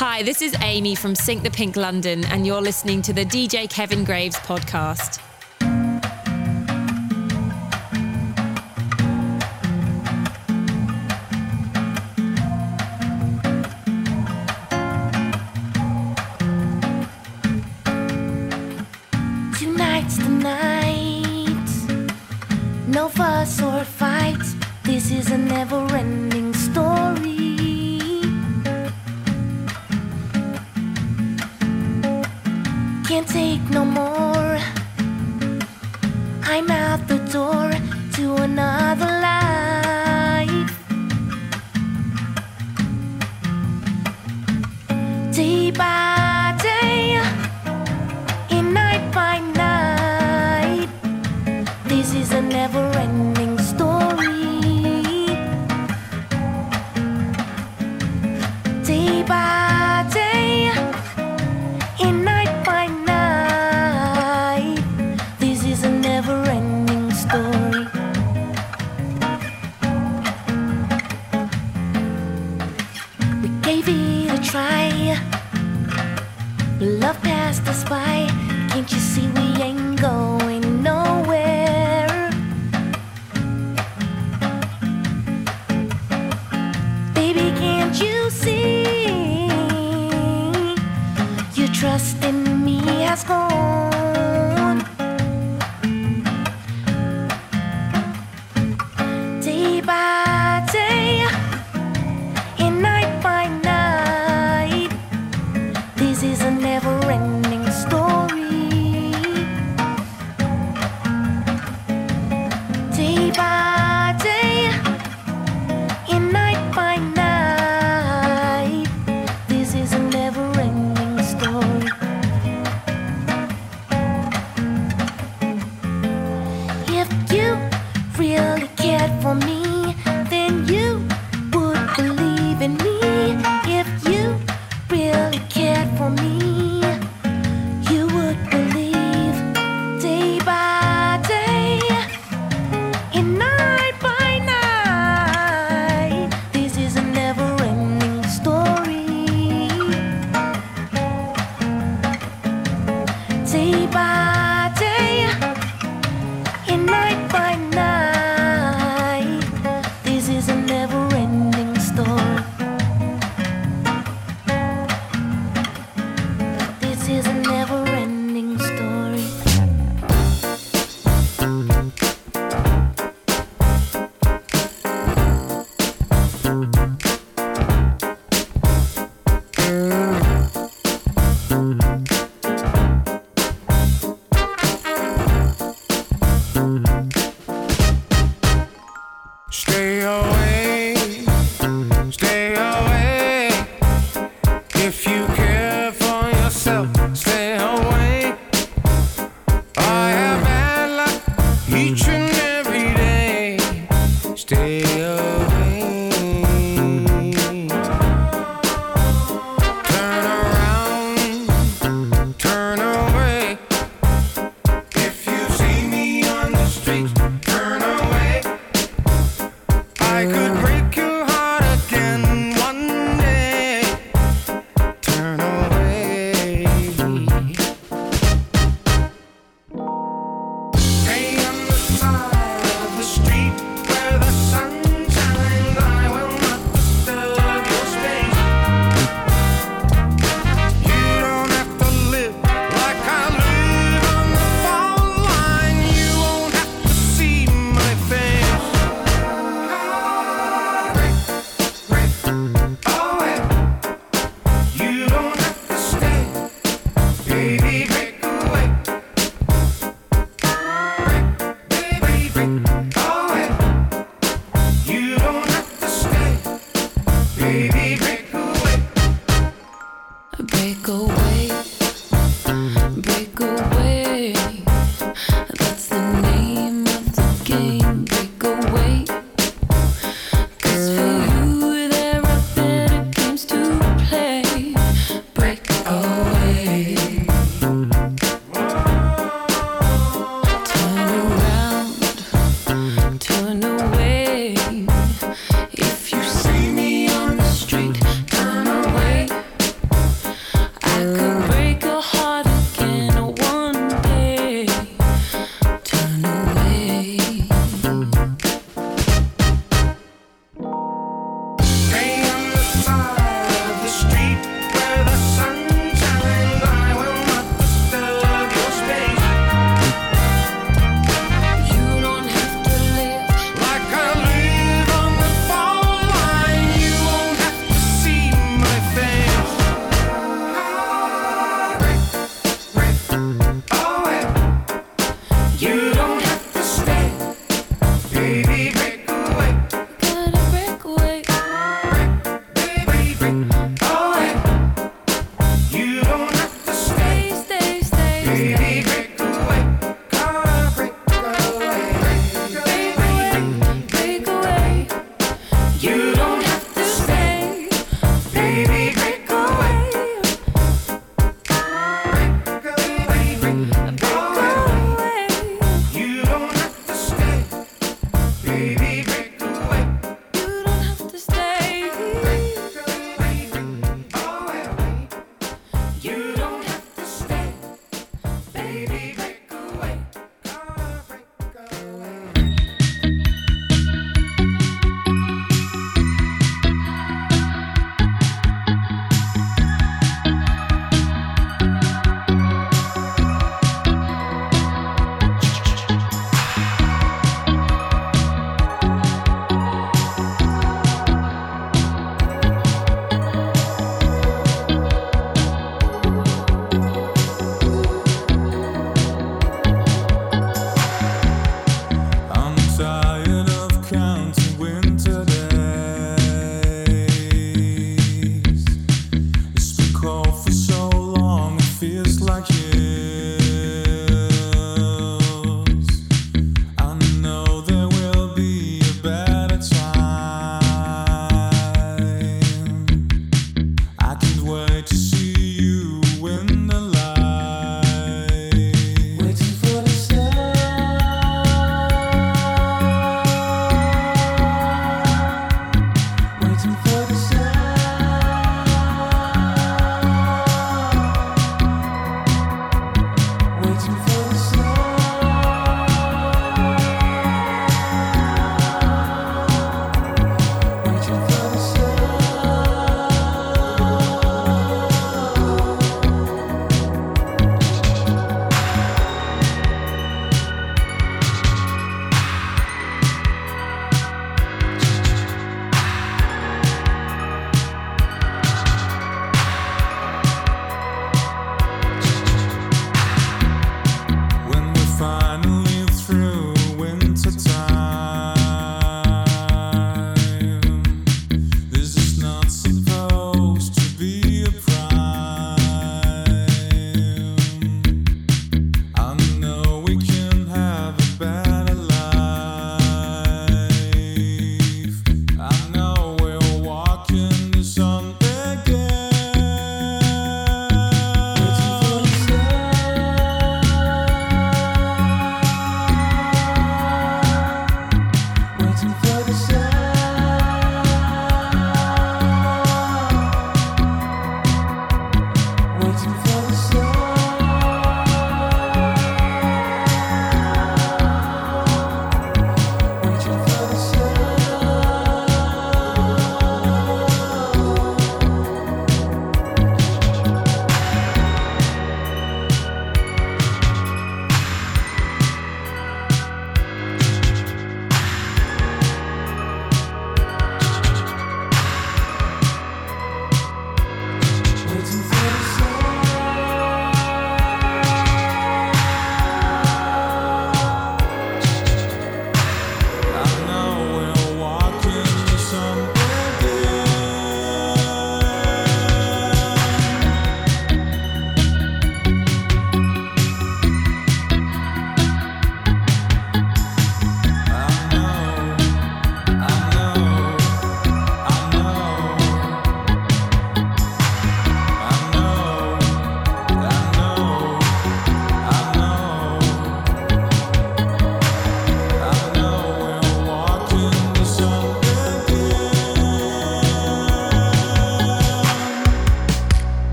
Hi, this is Amy from Sink the Pink London, and you're listening to the DJ Kevin Graves podcast. away.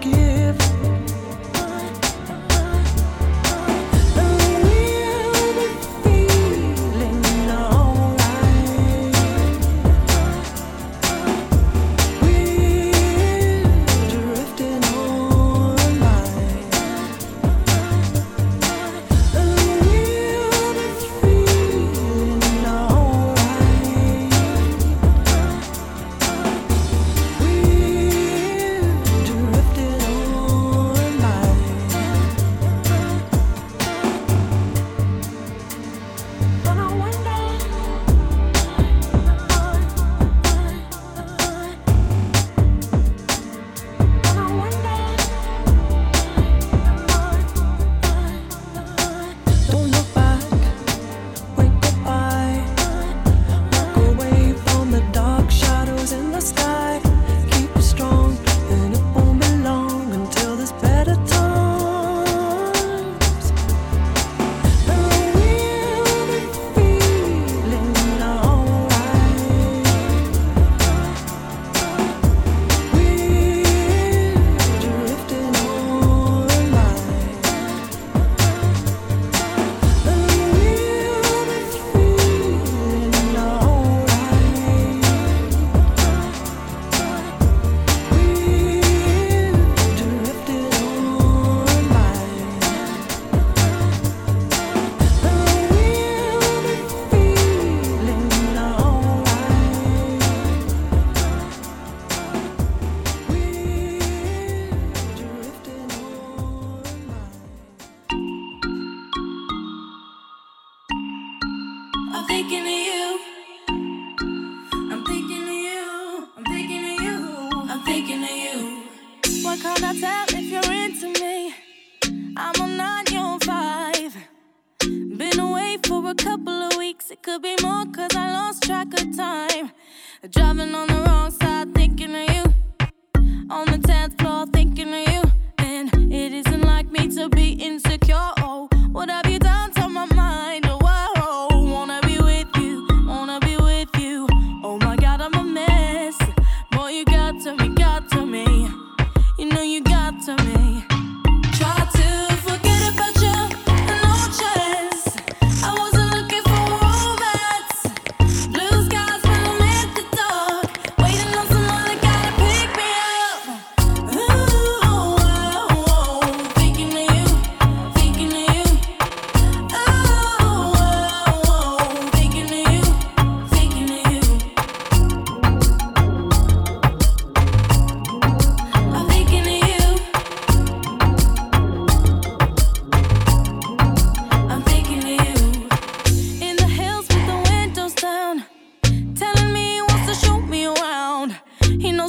begin.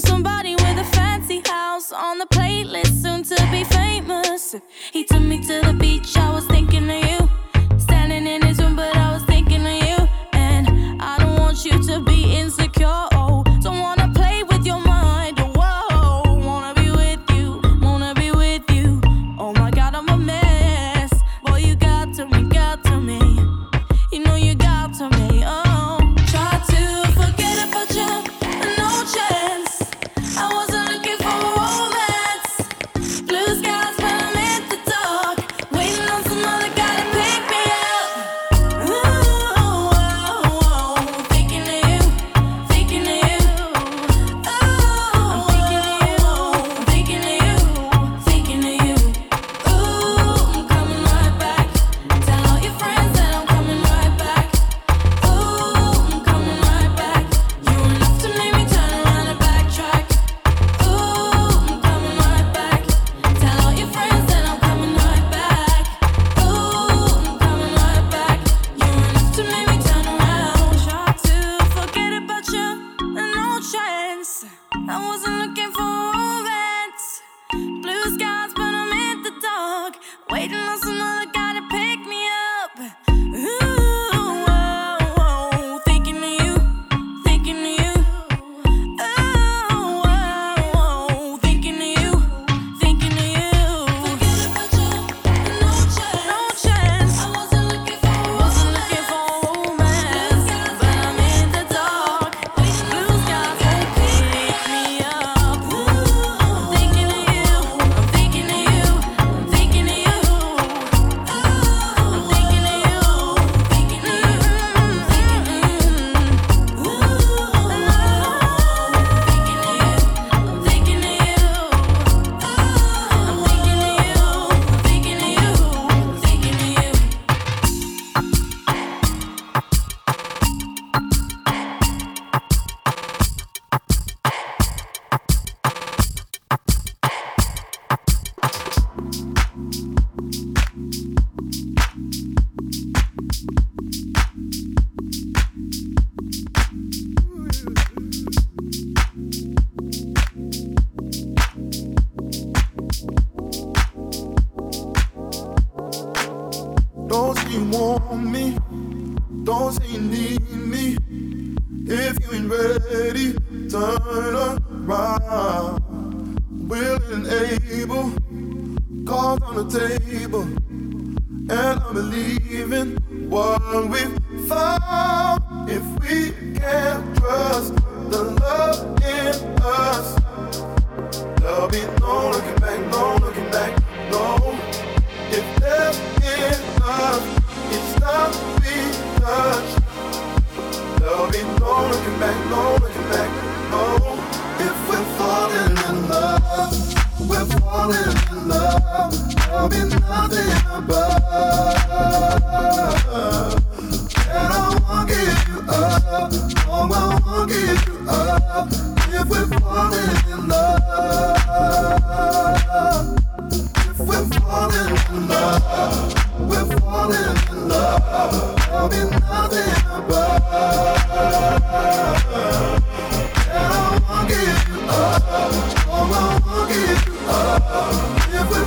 somebody with a fancy house on the playlist, soon to be famous. He took me to the beach, I was thinking of nothing above. I won't give you up. No, I won't give you up. If we're falling in love. If we're falling in love. We're falling in love. There'll be nothing above. I won't give you up. No, I won't give you up. If we're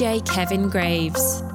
Kevin Graves.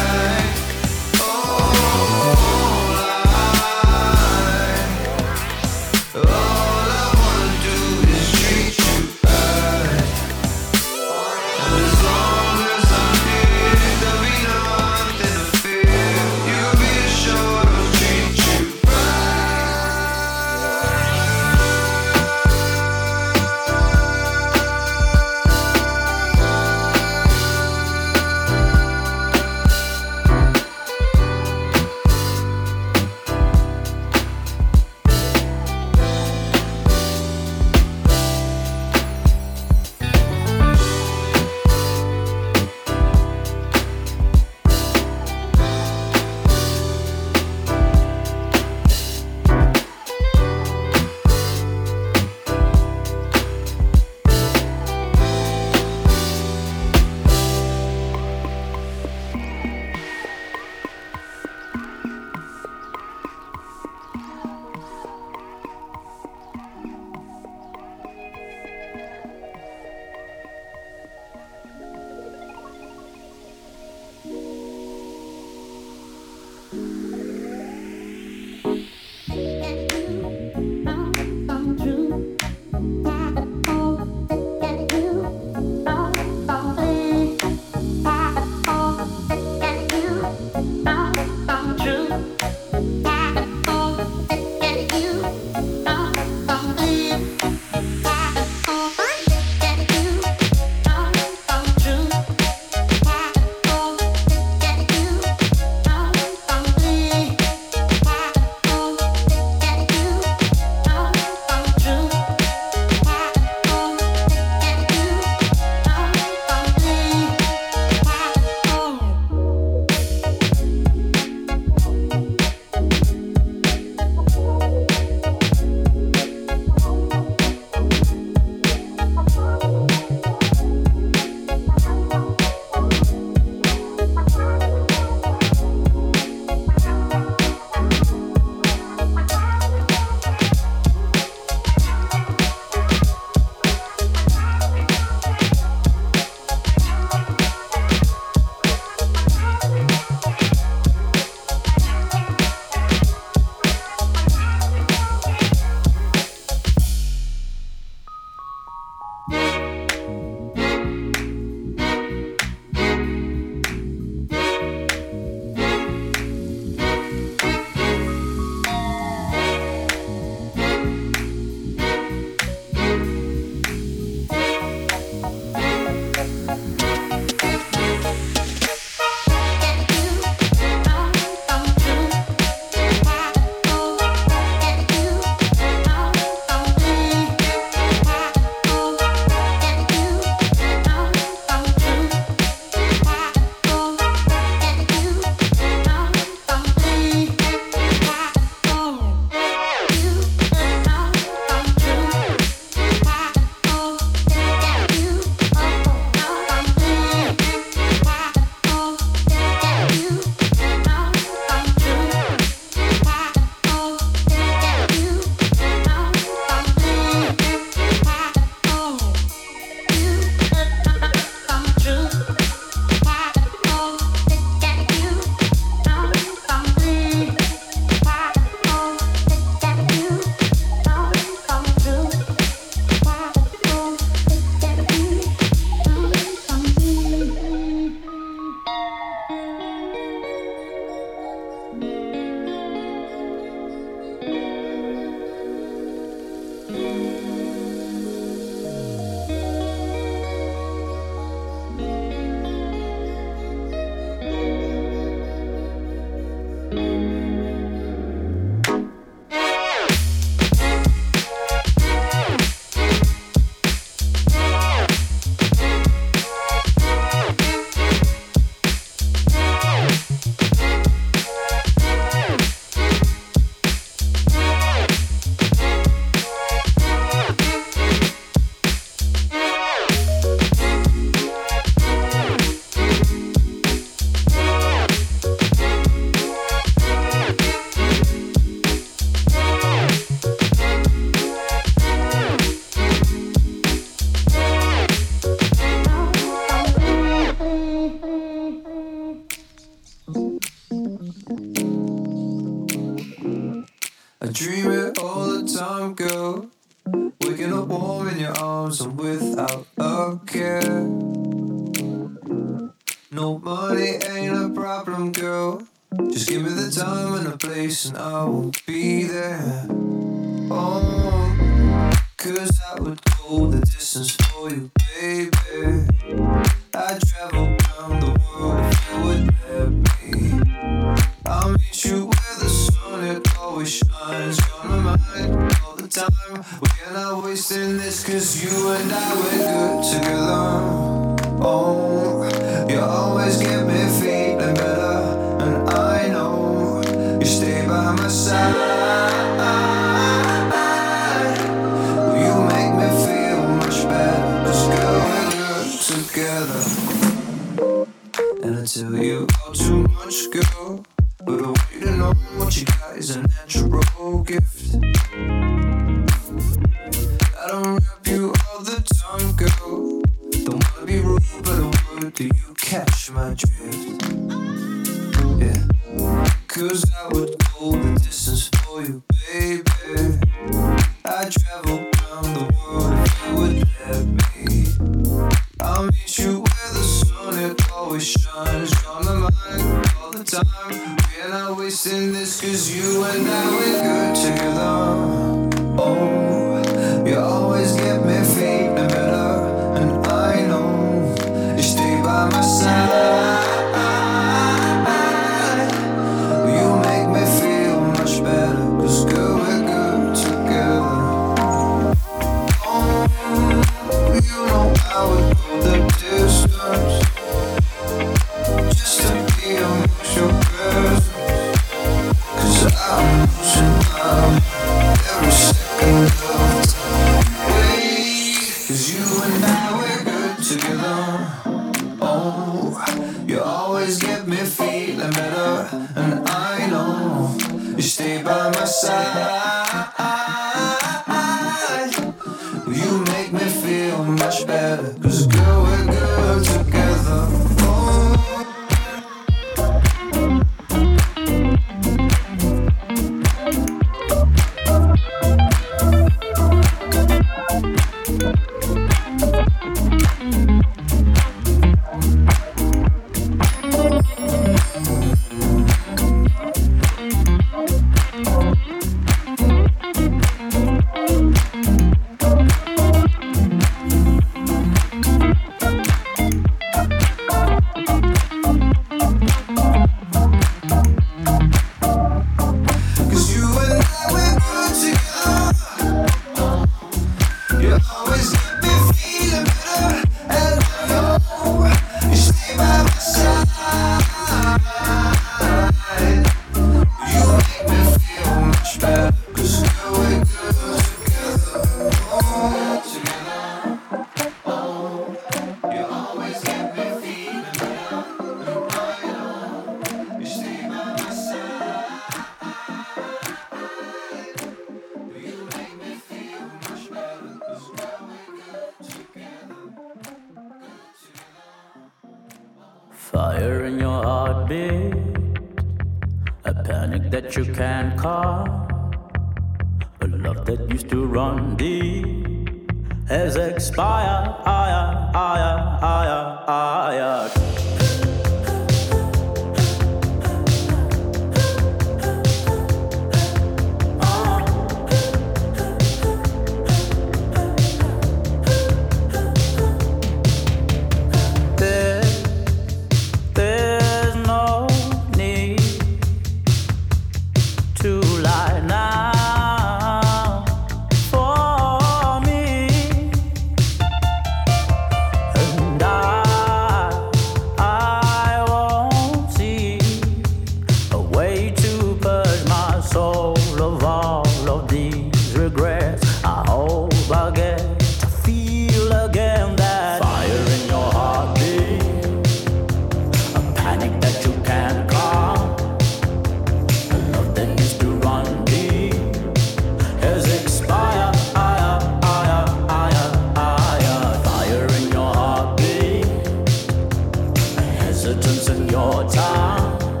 hesitance in your tongue.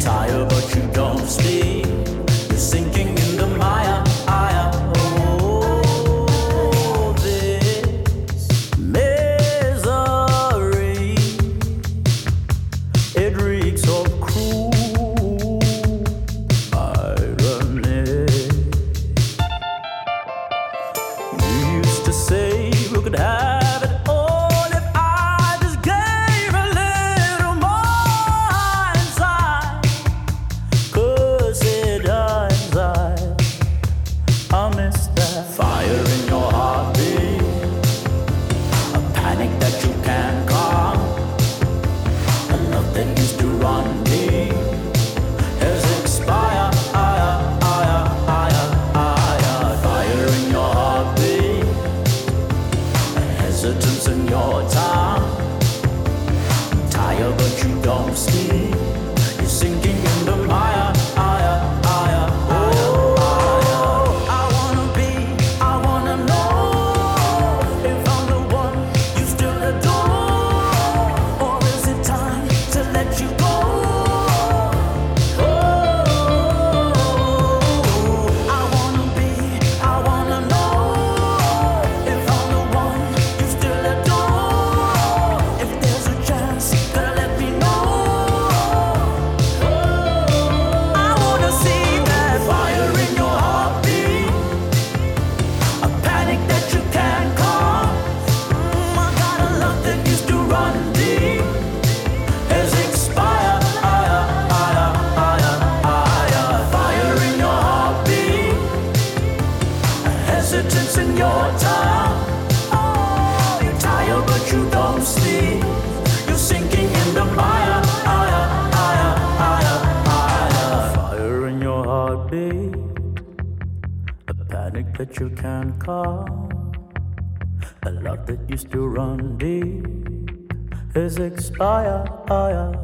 Tired, but you don't speak. You're sinking. Is expired.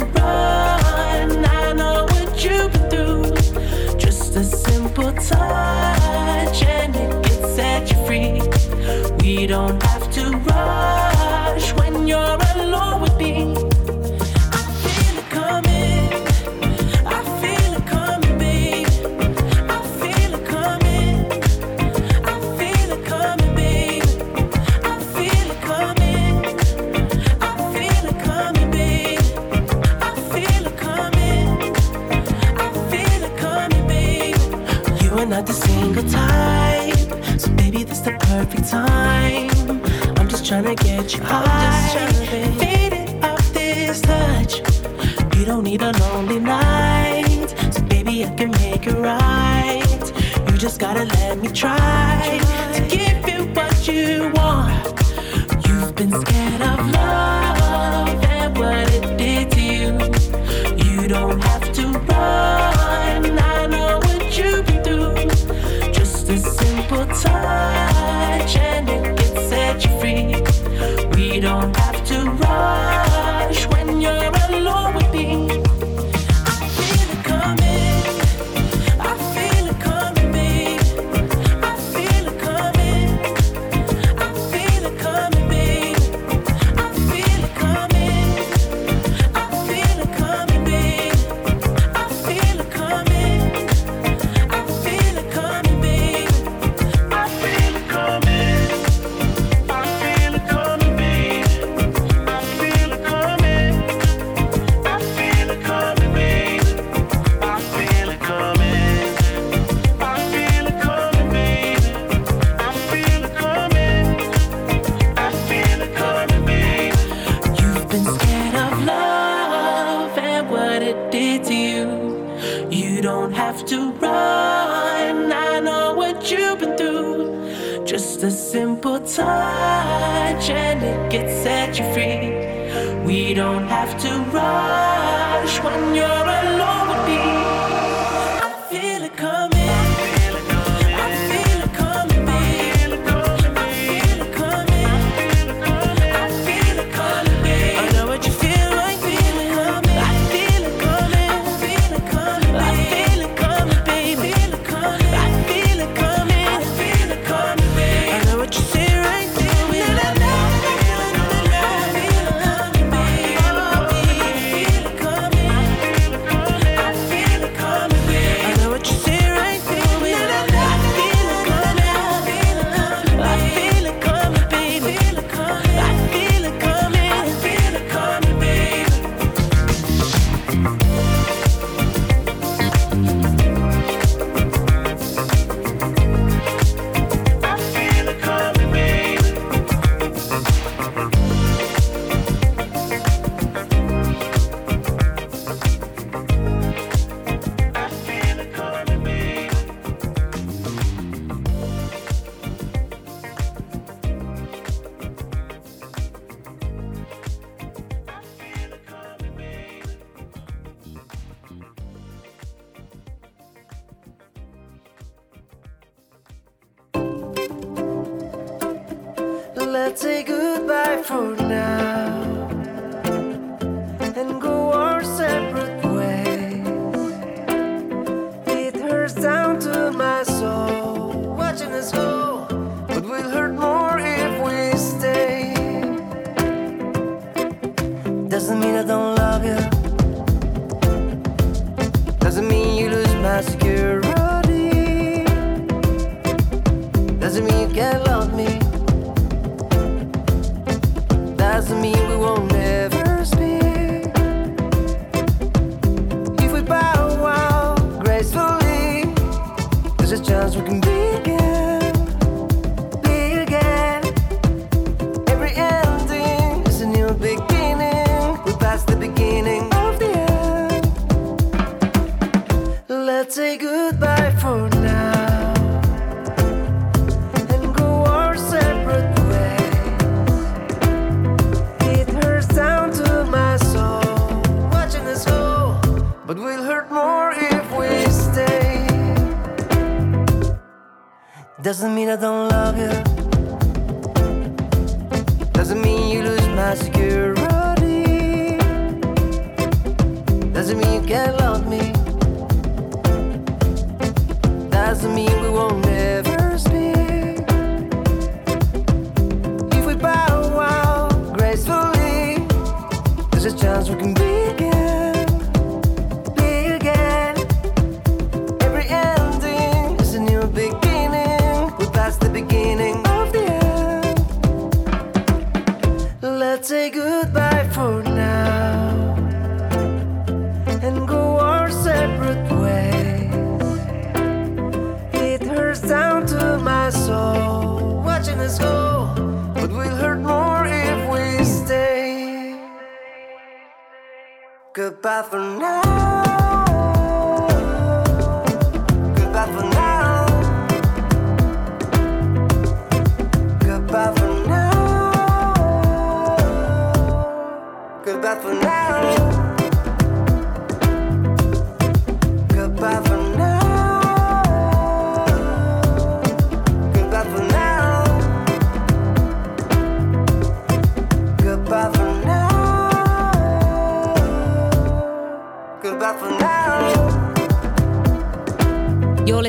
don't touch. I'm faded off this touch. You don't need a lonely night, so baby I can make it right. You just gotta let me try to give you what you want. You've been scared.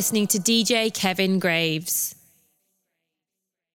Listening to DJ Kevin Graves.